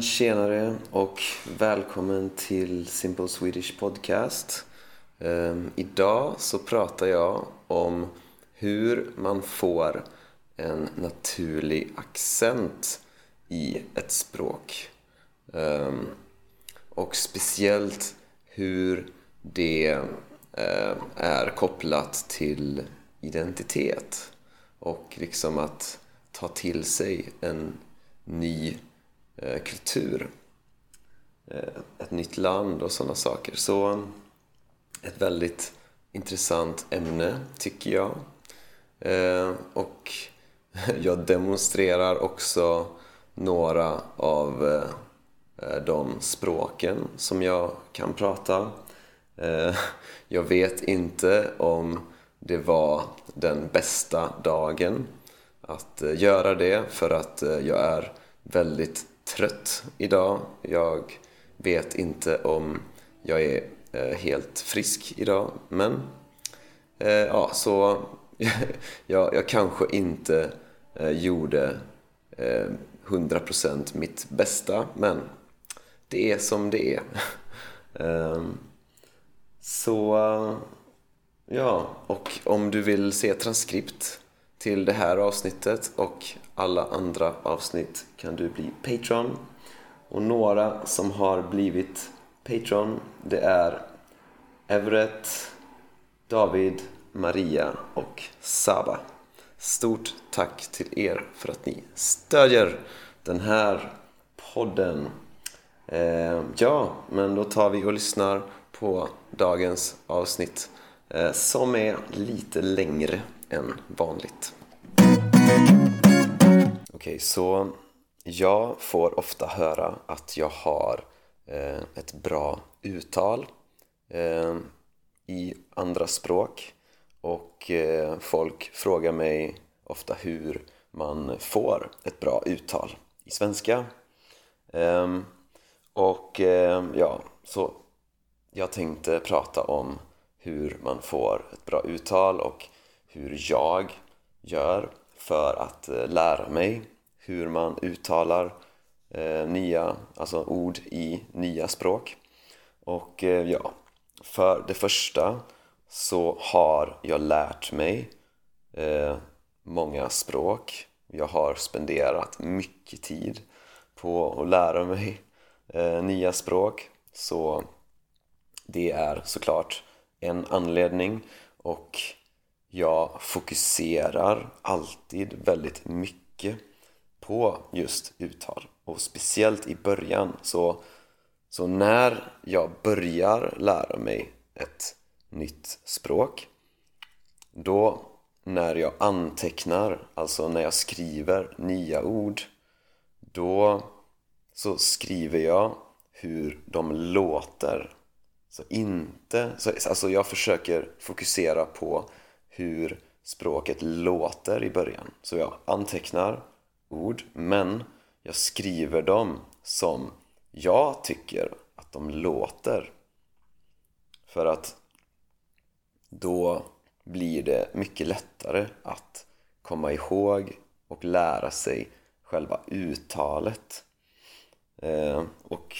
men tjenare och välkommen till Simple Swedish Podcast. Um, idag så pratar jag om hur man får en naturlig accent i ett språk. Um, och speciellt hur det uh, är kopplat till identitet och liksom att ta till sig en ny Eh, kultur eh, ett nytt land och sådana saker. Så ett väldigt intressant ämne tycker jag. Eh, och jag demonstrerar också några av de språken som jag kan prata. Jag vet inte om det var den bästa dagen att göra det för att jag är väldigt trött idag. Jag vet inte om jag är eh, helt frisk idag men eh, ja, så jag, jag kanske inte eh, gjorde 100% mitt bästa men det är som det är. Ehm, så ja, och om du vill se transkript till det här avsnittet och alla andra avsnitt kan du bli Patreon. Och några som har blivit Patreon det är Everett, David, Maria och Saba. Stort tack till er för att ni stödjer den här podden. Eh, ja, men då tar vi och lyssnar på dagens avsnitt eh, som är lite längre än vanligt. Okej, okay, så jag får ofta höra att jag har eh, ett bra uttal eh, i andra språk och eh, folk frågar mig ofta hur man får ett bra uttal i svenska. Ehm, och eh, ja, så jag tänkte prata om hur man får ett bra uttal och hur jag gör för att eh, lära mig hur man uttalar eh, nya alltså ord i nya språk. Och eh, ja, för det första så har jag lärt mig många språk. Jag har spenderat mycket tid på att lära mig nya språk. Så det är såklart en anledning och jag fokuserar alltid väldigt mycket på just uttal. Och speciellt i början. Så, så när jag börjar lära mig ett nytt språk då när jag antecknar, alltså när jag skriver nya ord då så skriver jag hur de låter. Så inte, så, alltså jag försöker fokusera på hur språket låter i början. Så jag antecknar ord, men jag skriver dem som jag tycker att de låter. För att då blir det mycket lättare att komma ihåg och lära sig själva uttalet. Eh, och,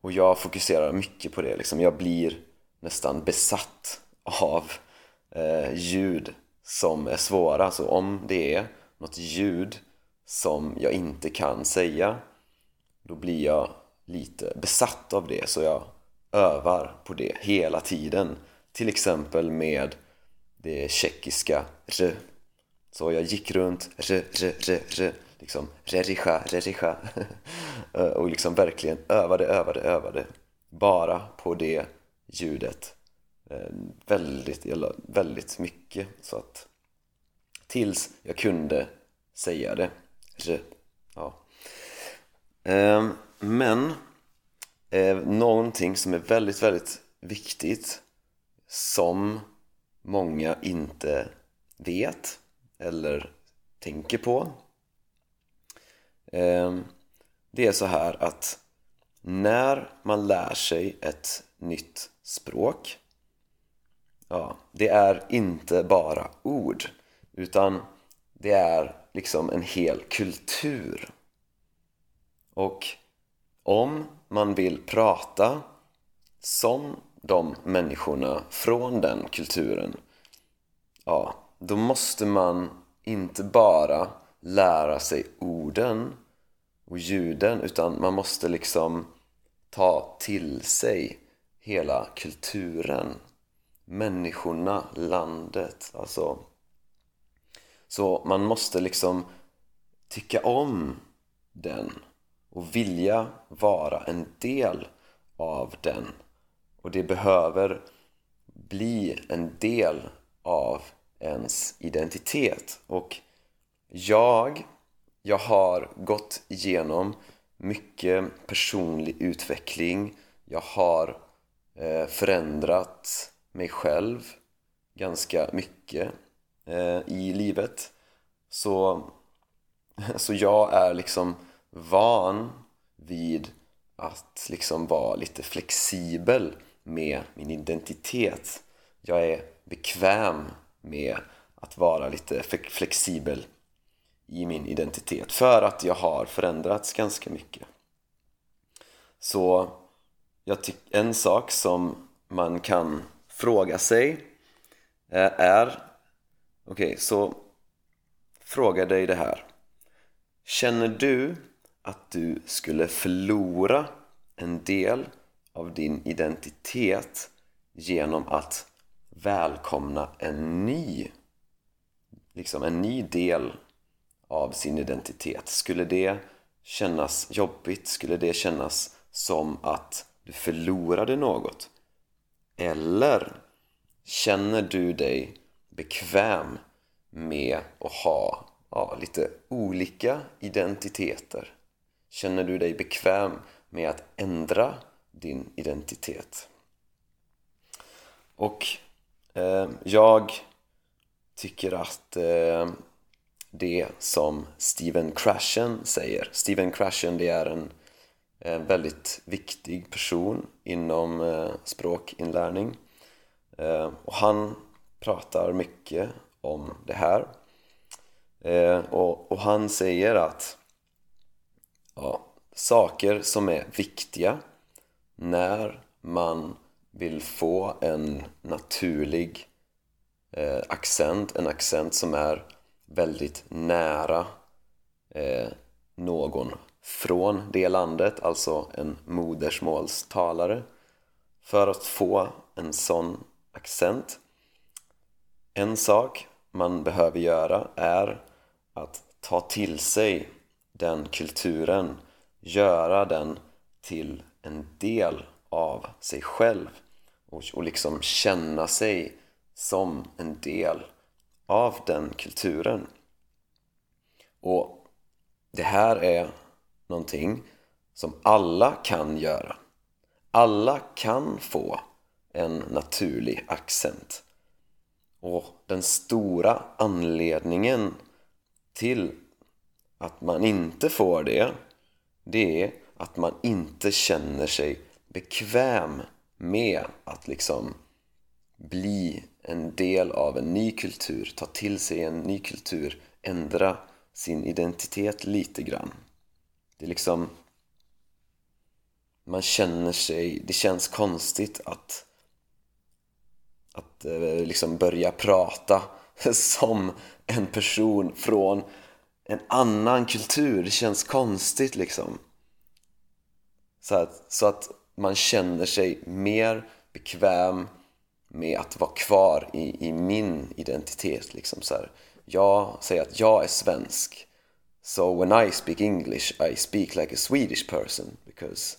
och jag fokuserar mycket på det. Liksom. Jag blir nästan besatt av eh, ljud som är svåra. Så om det är något ljud som jag inte kan säga då blir jag lite besatt av det så jag övar på det hela tiden. Till exempel med det tjeckiska r. Så jag gick runt r, r, r, r liksom rericha, rericha eh, och liksom verkligen övade, övade, övade bara på det ljudet Eh, väldigt, väldigt mycket så att tills jag kunde säga det ja. Ehm, men eh, någonting som är väldigt, väldigt viktigt som många inte vet eller tänker på ehm, det är så här att när man lär sig ett nytt språk Ja, det är inte bara ord utan det är liksom en hel kultur. Och om man vill prata som de människorna från den kulturen ja, då måste man inte bara lära sig orden och ljuden utan man måste liksom ta till sig hela kulturen människorna, landet alltså. Så man måste liksom tycka om den och vilja vara en del av den. Och det behöver bli en del av ens identitet. Och jag, jag har gått igenom mycket personlig utveckling. Jag har eh, förändrat mig själv ganska mycket eh, i livet. Så, så jag är liksom van vid att liksom vara lite flexibel med min identitet. Jag är bekväm med att vara lite flexibel i min identitet för att jag har förändrats ganska mycket. Så jag tycker en sak som man kan fråga sig eh, är okej, okay, så fråga dig det här Känner du att du skulle förlora en del av din identitet genom att välkomna en ny liksom en ny del av sin identitet skulle det kännas jobbigt? Skulle det kännas som att du förlorade något? Eller känner du dig bekväm med att ha ja, lite olika identiteter? Känner du dig bekväm med att ändra din identitet? Och eh, jag tycker att eh, det som Steven Krashen säger Steven Krashen det är en, en väldigt viktig person inom eh, språkinlärning. Eh, och han pratar mycket om det här. Och, och, han säger att ja, saker som är viktiga när man vill få en naturlig eh, accent, en accent som är väldigt nära eh, någon från det landet, alltså en modersmålstalare för att få en sån accent. En sak man behöver göra är att ta till sig den kulturen göra den till en del av sig själv och, och liksom känna sig som en del av den kulturen. Och det här är någonting som alla kan göra alla kan få en naturlig accent och den stora anledningen till att man inte får det det är att man inte känner sig bekväm med att liksom bli en del av en ny kultur, ta till sig en ny kultur, ändra sin identitet lite grann. Det är liksom man känner sig, det känns konstigt att att eh, liksom börja prata som en person från en annan kultur, det känns konstigt liksom. Så att, så att man känner sig mer bekväm med att vara kvar i, i min identitet liksom så här. Jag säger att jag är svensk. So when I speak English I speak like a Swedish person because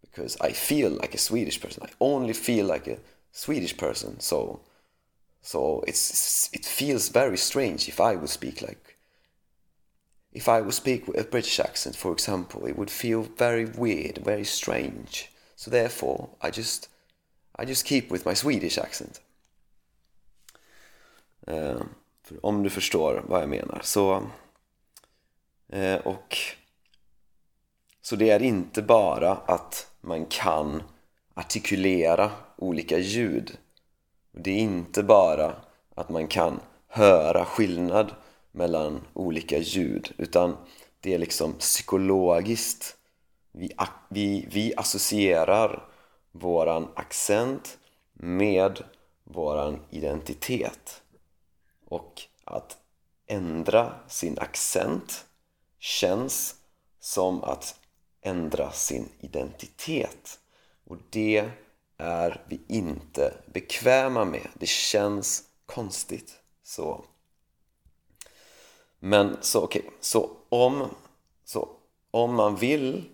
because I feel like a Swedish person I only feel like a Swedish person so so it's it feels very strange if I would speak like if I would speak with a British accent for example it would feel very weird very strange so therefore I just I just keep with my Swedish accent. Eh, om du förstår vad jag menar. Så, eh, och, så det är inte bara att man kan artikulera olika ljud. Det är inte bara att man kan höra skillnad mellan olika ljud utan det är liksom psykologiskt vi, vi, vi associerar våran accent med våran identitet och att ändra sin accent känns som att ändra sin identitet och det är vi inte bekväma med. Det känns konstigt. Så men så okej, okay. så, om, så om man vill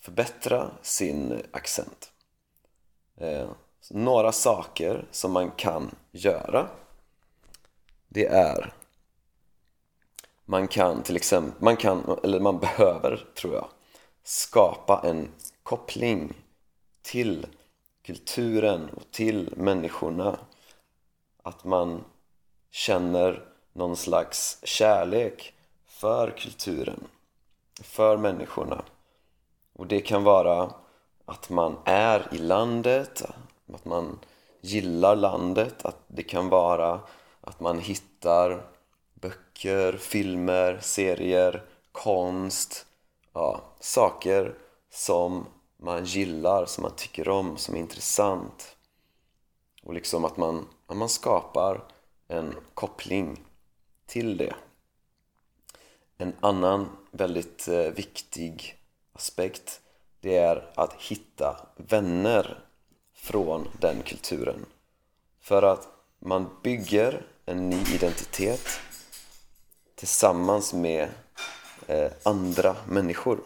förbättra sin accent eh, några saker som man kan göra det är man kan till exempel, man kan, eller man behöver tror jag skapa en koppling till kulturen och till människorna att man känner någon slags kärlek för kulturen, för människorna. Och det kan vara att man är i landet, att man gillar landet, att det kan vara att man hittar böcker, filmer, serier, konst, ja, saker som man gillar, som man tycker om, som är intressant. Och liksom att man, att man skapar en koppling till det. En annan väldigt eh, viktig aspekt det är att hitta vänner från den kulturen. För att man bygger en ny identitet tillsammans med eh, andra människor.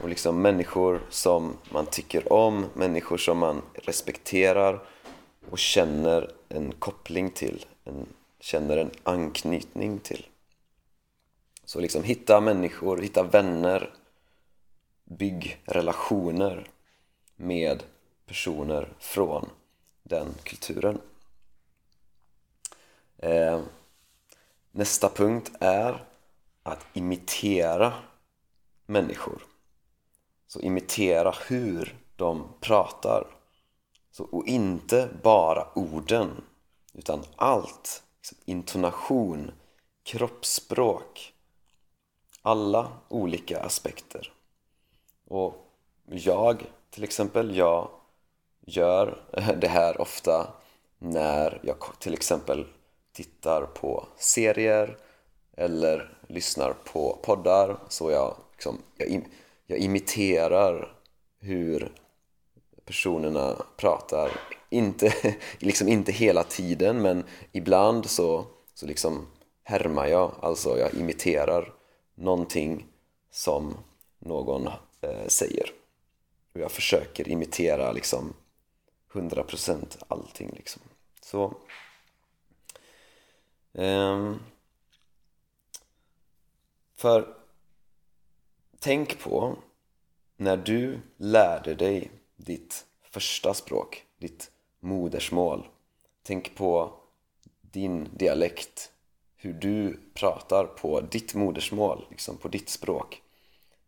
Och liksom människor som man tycker om, människor som man respekterar och känner en koppling till, en känner en anknytning till. Så liksom hitta människor, hitta vänner, bygg relationer med personer från den kulturen. Eh, nästa punkt är att imitera människor. Så imitera hur de pratar. Så, och inte bara orden, utan allt Liksom intonation, kroppsspråk alla olika aspekter och jag till exempel, jag gör det här ofta när jag till exempel tittar på serier eller lyssnar på poddar så jag, liksom, jag, jag imiterar hur personerna pratar. Inte, liksom inte hela tiden men ibland så, så liksom härmar jag, alltså jag imiterar någonting som någon eh, säger. Och jag försöker imitera liksom 100% allting liksom. Så um, för tänk på när du lärde dig ditt första språk, ditt modersmål. Tänk på din dialekt, hur du pratar på ditt modersmål, liksom på ditt språk.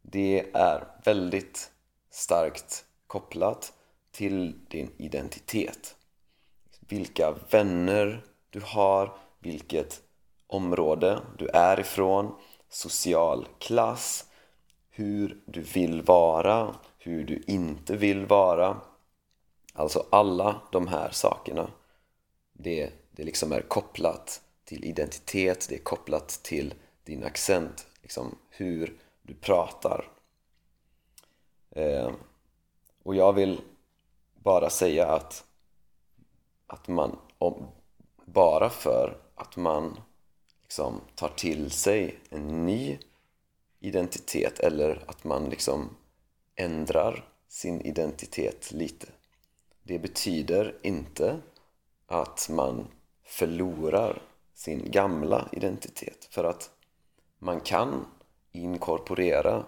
Det är väldigt starkt kopplat till din identitet. Vilka vänner du har, vilket område du är ifrån, social klass, hur du vill vara, hur du inte vill vara Alltså alla de här sakerna det, det liksom är kopplat till identitet, det är kopplat till din accent, liksom hur du pratar. Eh, och jag vill bara säga att, att man, om, bara för att man liksom tar till sig en ny identitet eller att man liksom ändrar sin identitet lite. Det betyder inte att man förlorar sin gamla identitet för att man kan inkorporera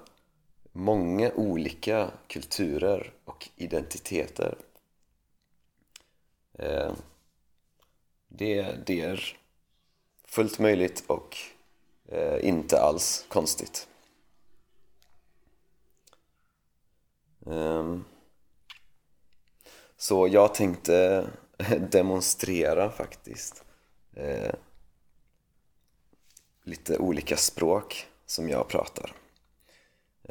många olika kulturer och identiteter. Eh, det, det är fullt möjligt och eh, inte alls konstigt um, så jag tänkte demonstrera faktiskt eh, lite olika språk som jag pratar.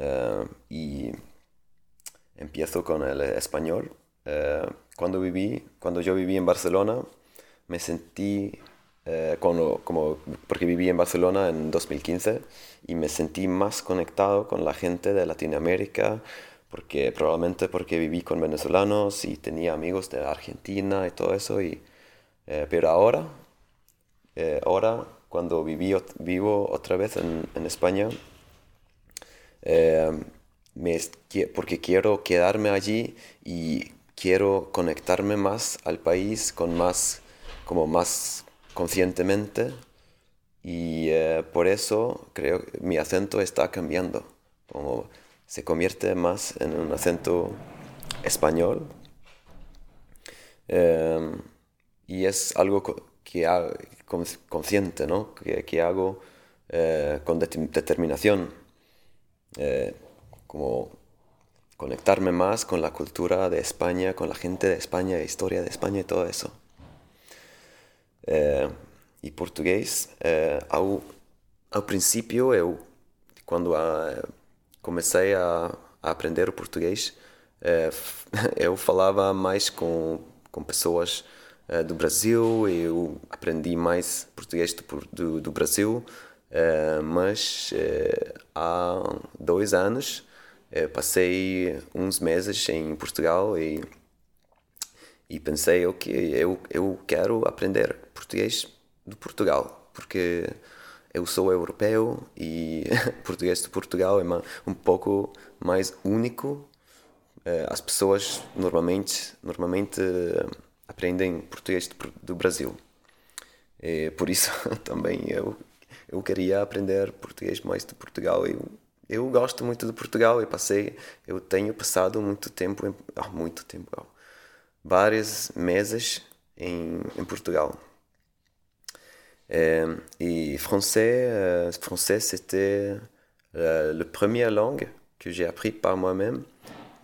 eh, y empiezo con el español. Eh, cuando viví, cuando yo viví en Barcelona, me sentí eh, como, como, porque viví en Barcelona en 2015 y me sentí más conectado con la gente de Latinoamérica, porque probablemente porque viví con venezolanos y tenía amigos de Argentina y todo eso, y, eh, pero ahora, eh, ahora cuando viví, vivo otra vez en, en España, me, porque quiero quedarme allí y quiero conectarme más al país con más, como más conscientemente y eh, por eso creo que mi acento está cambiando, como se convierte más en un acento español em, y es algo que consciente, ¿no? que, que hago eh, con determinación, eh, como conectarme más con la cultura de España, con la gente de España, la historia de España y todo eso. Eh, e português. É, ao, ao princípio, eu, quando a, comecei a, a, aprender o português, é, eu falava mais com, com pessoas do Brasil, eu aprendi mais português do, do, do Brasil, mas há dois anos passei uns meses em Portugal e e pensei, ok, eu, eu quero aprender português de Portugal, porque eu sou europeu e português de Portugal é um pouco mais único. Eh, as pessoas normalmente, normalmente eh, aprendem português do Brasil. E por isso também eu, eu queria aprender português mais de Portugal. Eu, eu gosto muito de Portugal e passei, eu tenho passado muito tempo, em, ah, muito tempo, vários meses em, em Portugal. Et, et français, euh, français c'était euh, la première langue que j'ai appris par moi-même.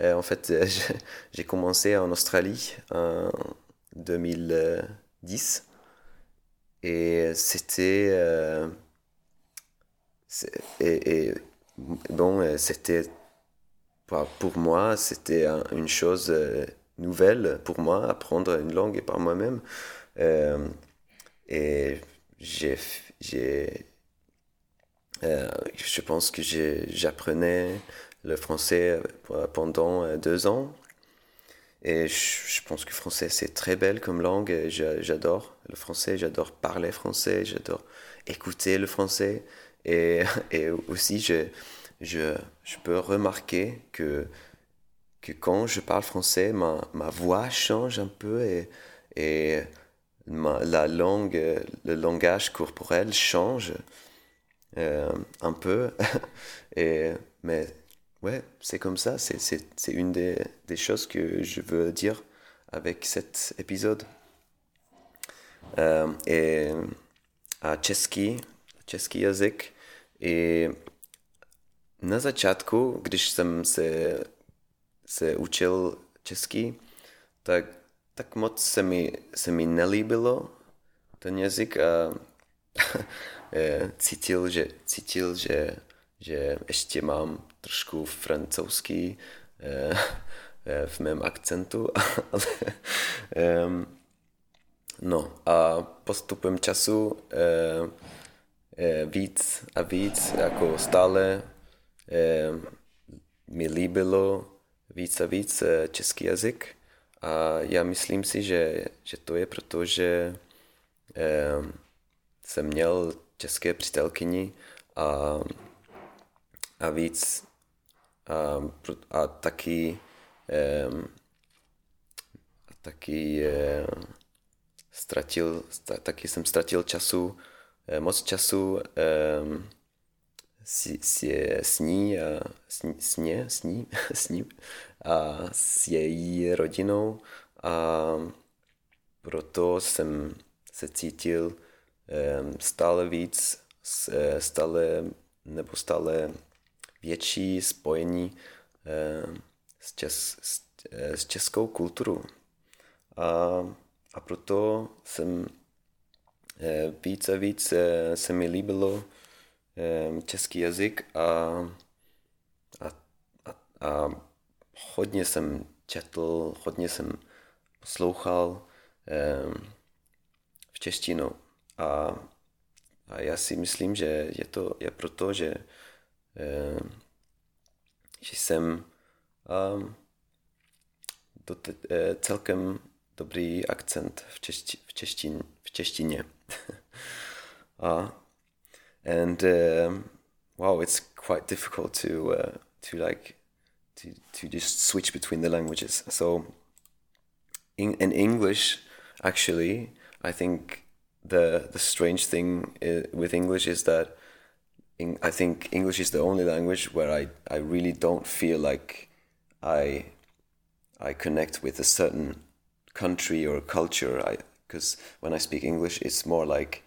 Euh, en fait, j'ai commencé en Australie en 2010 et c'était et, et, bon, c'était pour moi, c'était une chose nouvelle pour moi, apprendre une langue par moi-même. Euh, et j'ai, j'ai, euh, je pense que j'apprenais le français pendant deux ans. Et je, pense que le français, c'est très belle comme langue. J'adore le français, j'adore parler français, j'adore écouter le français. Et, et aussi, je, je, je peux remarquer que que quand je parle français, ma, ma voix change un peu et, et ma, la langue, le langage corporel change euh, un peu. et, mais ouais, c'est comme ça, c'est une des, des, choses que je veux dire avec cet épisode. Euh, et a český, český jazyk i na začátku, když jsem se se učil český, tak, tak moc se mi, se mi nelíbilo ten jazyk a cítil, že, cítil že, že ještě mám trošku francouzský v mém akcentu, ale no a postupem času eh, víc a víc, jako stále mi líbilo víc a víc eh, český jazyk. A já myslím si, že, že to je proto, že eh, jsem měl české přítelkyni a, a víc a, a taky eh, a taky eh, ztratil, taky jsem ztratil času, eh, moc času eh, si, si, sní, a, sní, sně, sní, sní a s její rodinou a proto jsem se cítil stále víc, stále nebo stále větší spojení s, čes, s českou kulturou. A, a proto jsem e, víc a víc se mi líbilo český jazyk a, a a hodně jsem četl, hodně jsem poslouchal v češtinu a, a já si myslím, že je to je proto, že, že jsem to, uh, celkem dobrý akcent v, češti, v, češtin, v češtině. uh, and um, wow, it's quite difficult to uh, to like to to just switch between the languages. So in, in English, actually, I think the the strange thing with English is that in, I think English is the only language where I, I really don't feel like I I connect with a certain country or culture. I because when I speak English, it's more like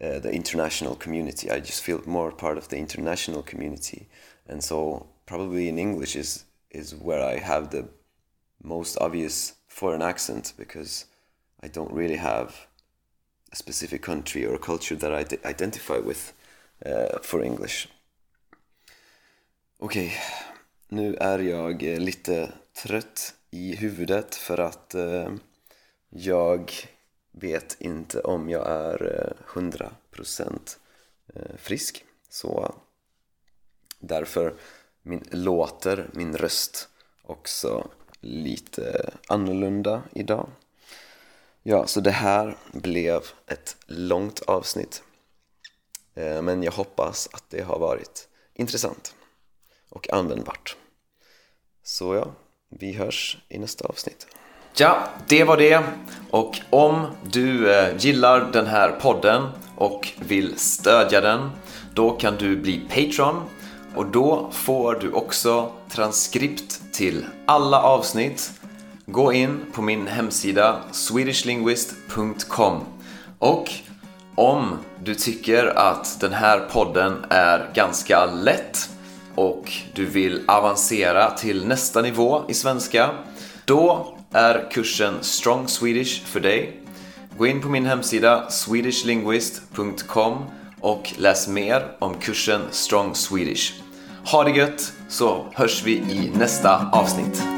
uh, the international community. I just feel more part of the international community, and so probably in English is is where I have the most obvious foreign accent because I don't really have a specific country or culture that I identify with uh, for English. Okay. nu är jag lite trött i huvudet för att uh, jag vet inte om jag är eh, 100% eh, frisk. Så därför min, låter min röst också lite annorlunda idag. Ja, så det här blev ett långt avsnitt. Eh, men jag hoppas att det har varit intressant och användbart. Så ja, vi hörs i nästa avsnitt. Ja, det var det. Och om du eh, gillar den här podden och vill stödja den, då kan du bli Patreon och då får du också transkript till alla avsnitt. Gå in på min hemsida swedishlinguist.com och om du tycker att den här podden är ganska lätt och du vill avancera till nästa nivå i svenska, då är kursen Strong Swedish för dig. Gå in på min hemsida swedishlinguist.com och läs mer om kursen Strong Swedish. Ha det gött så hörs vi i nästa avsnitt.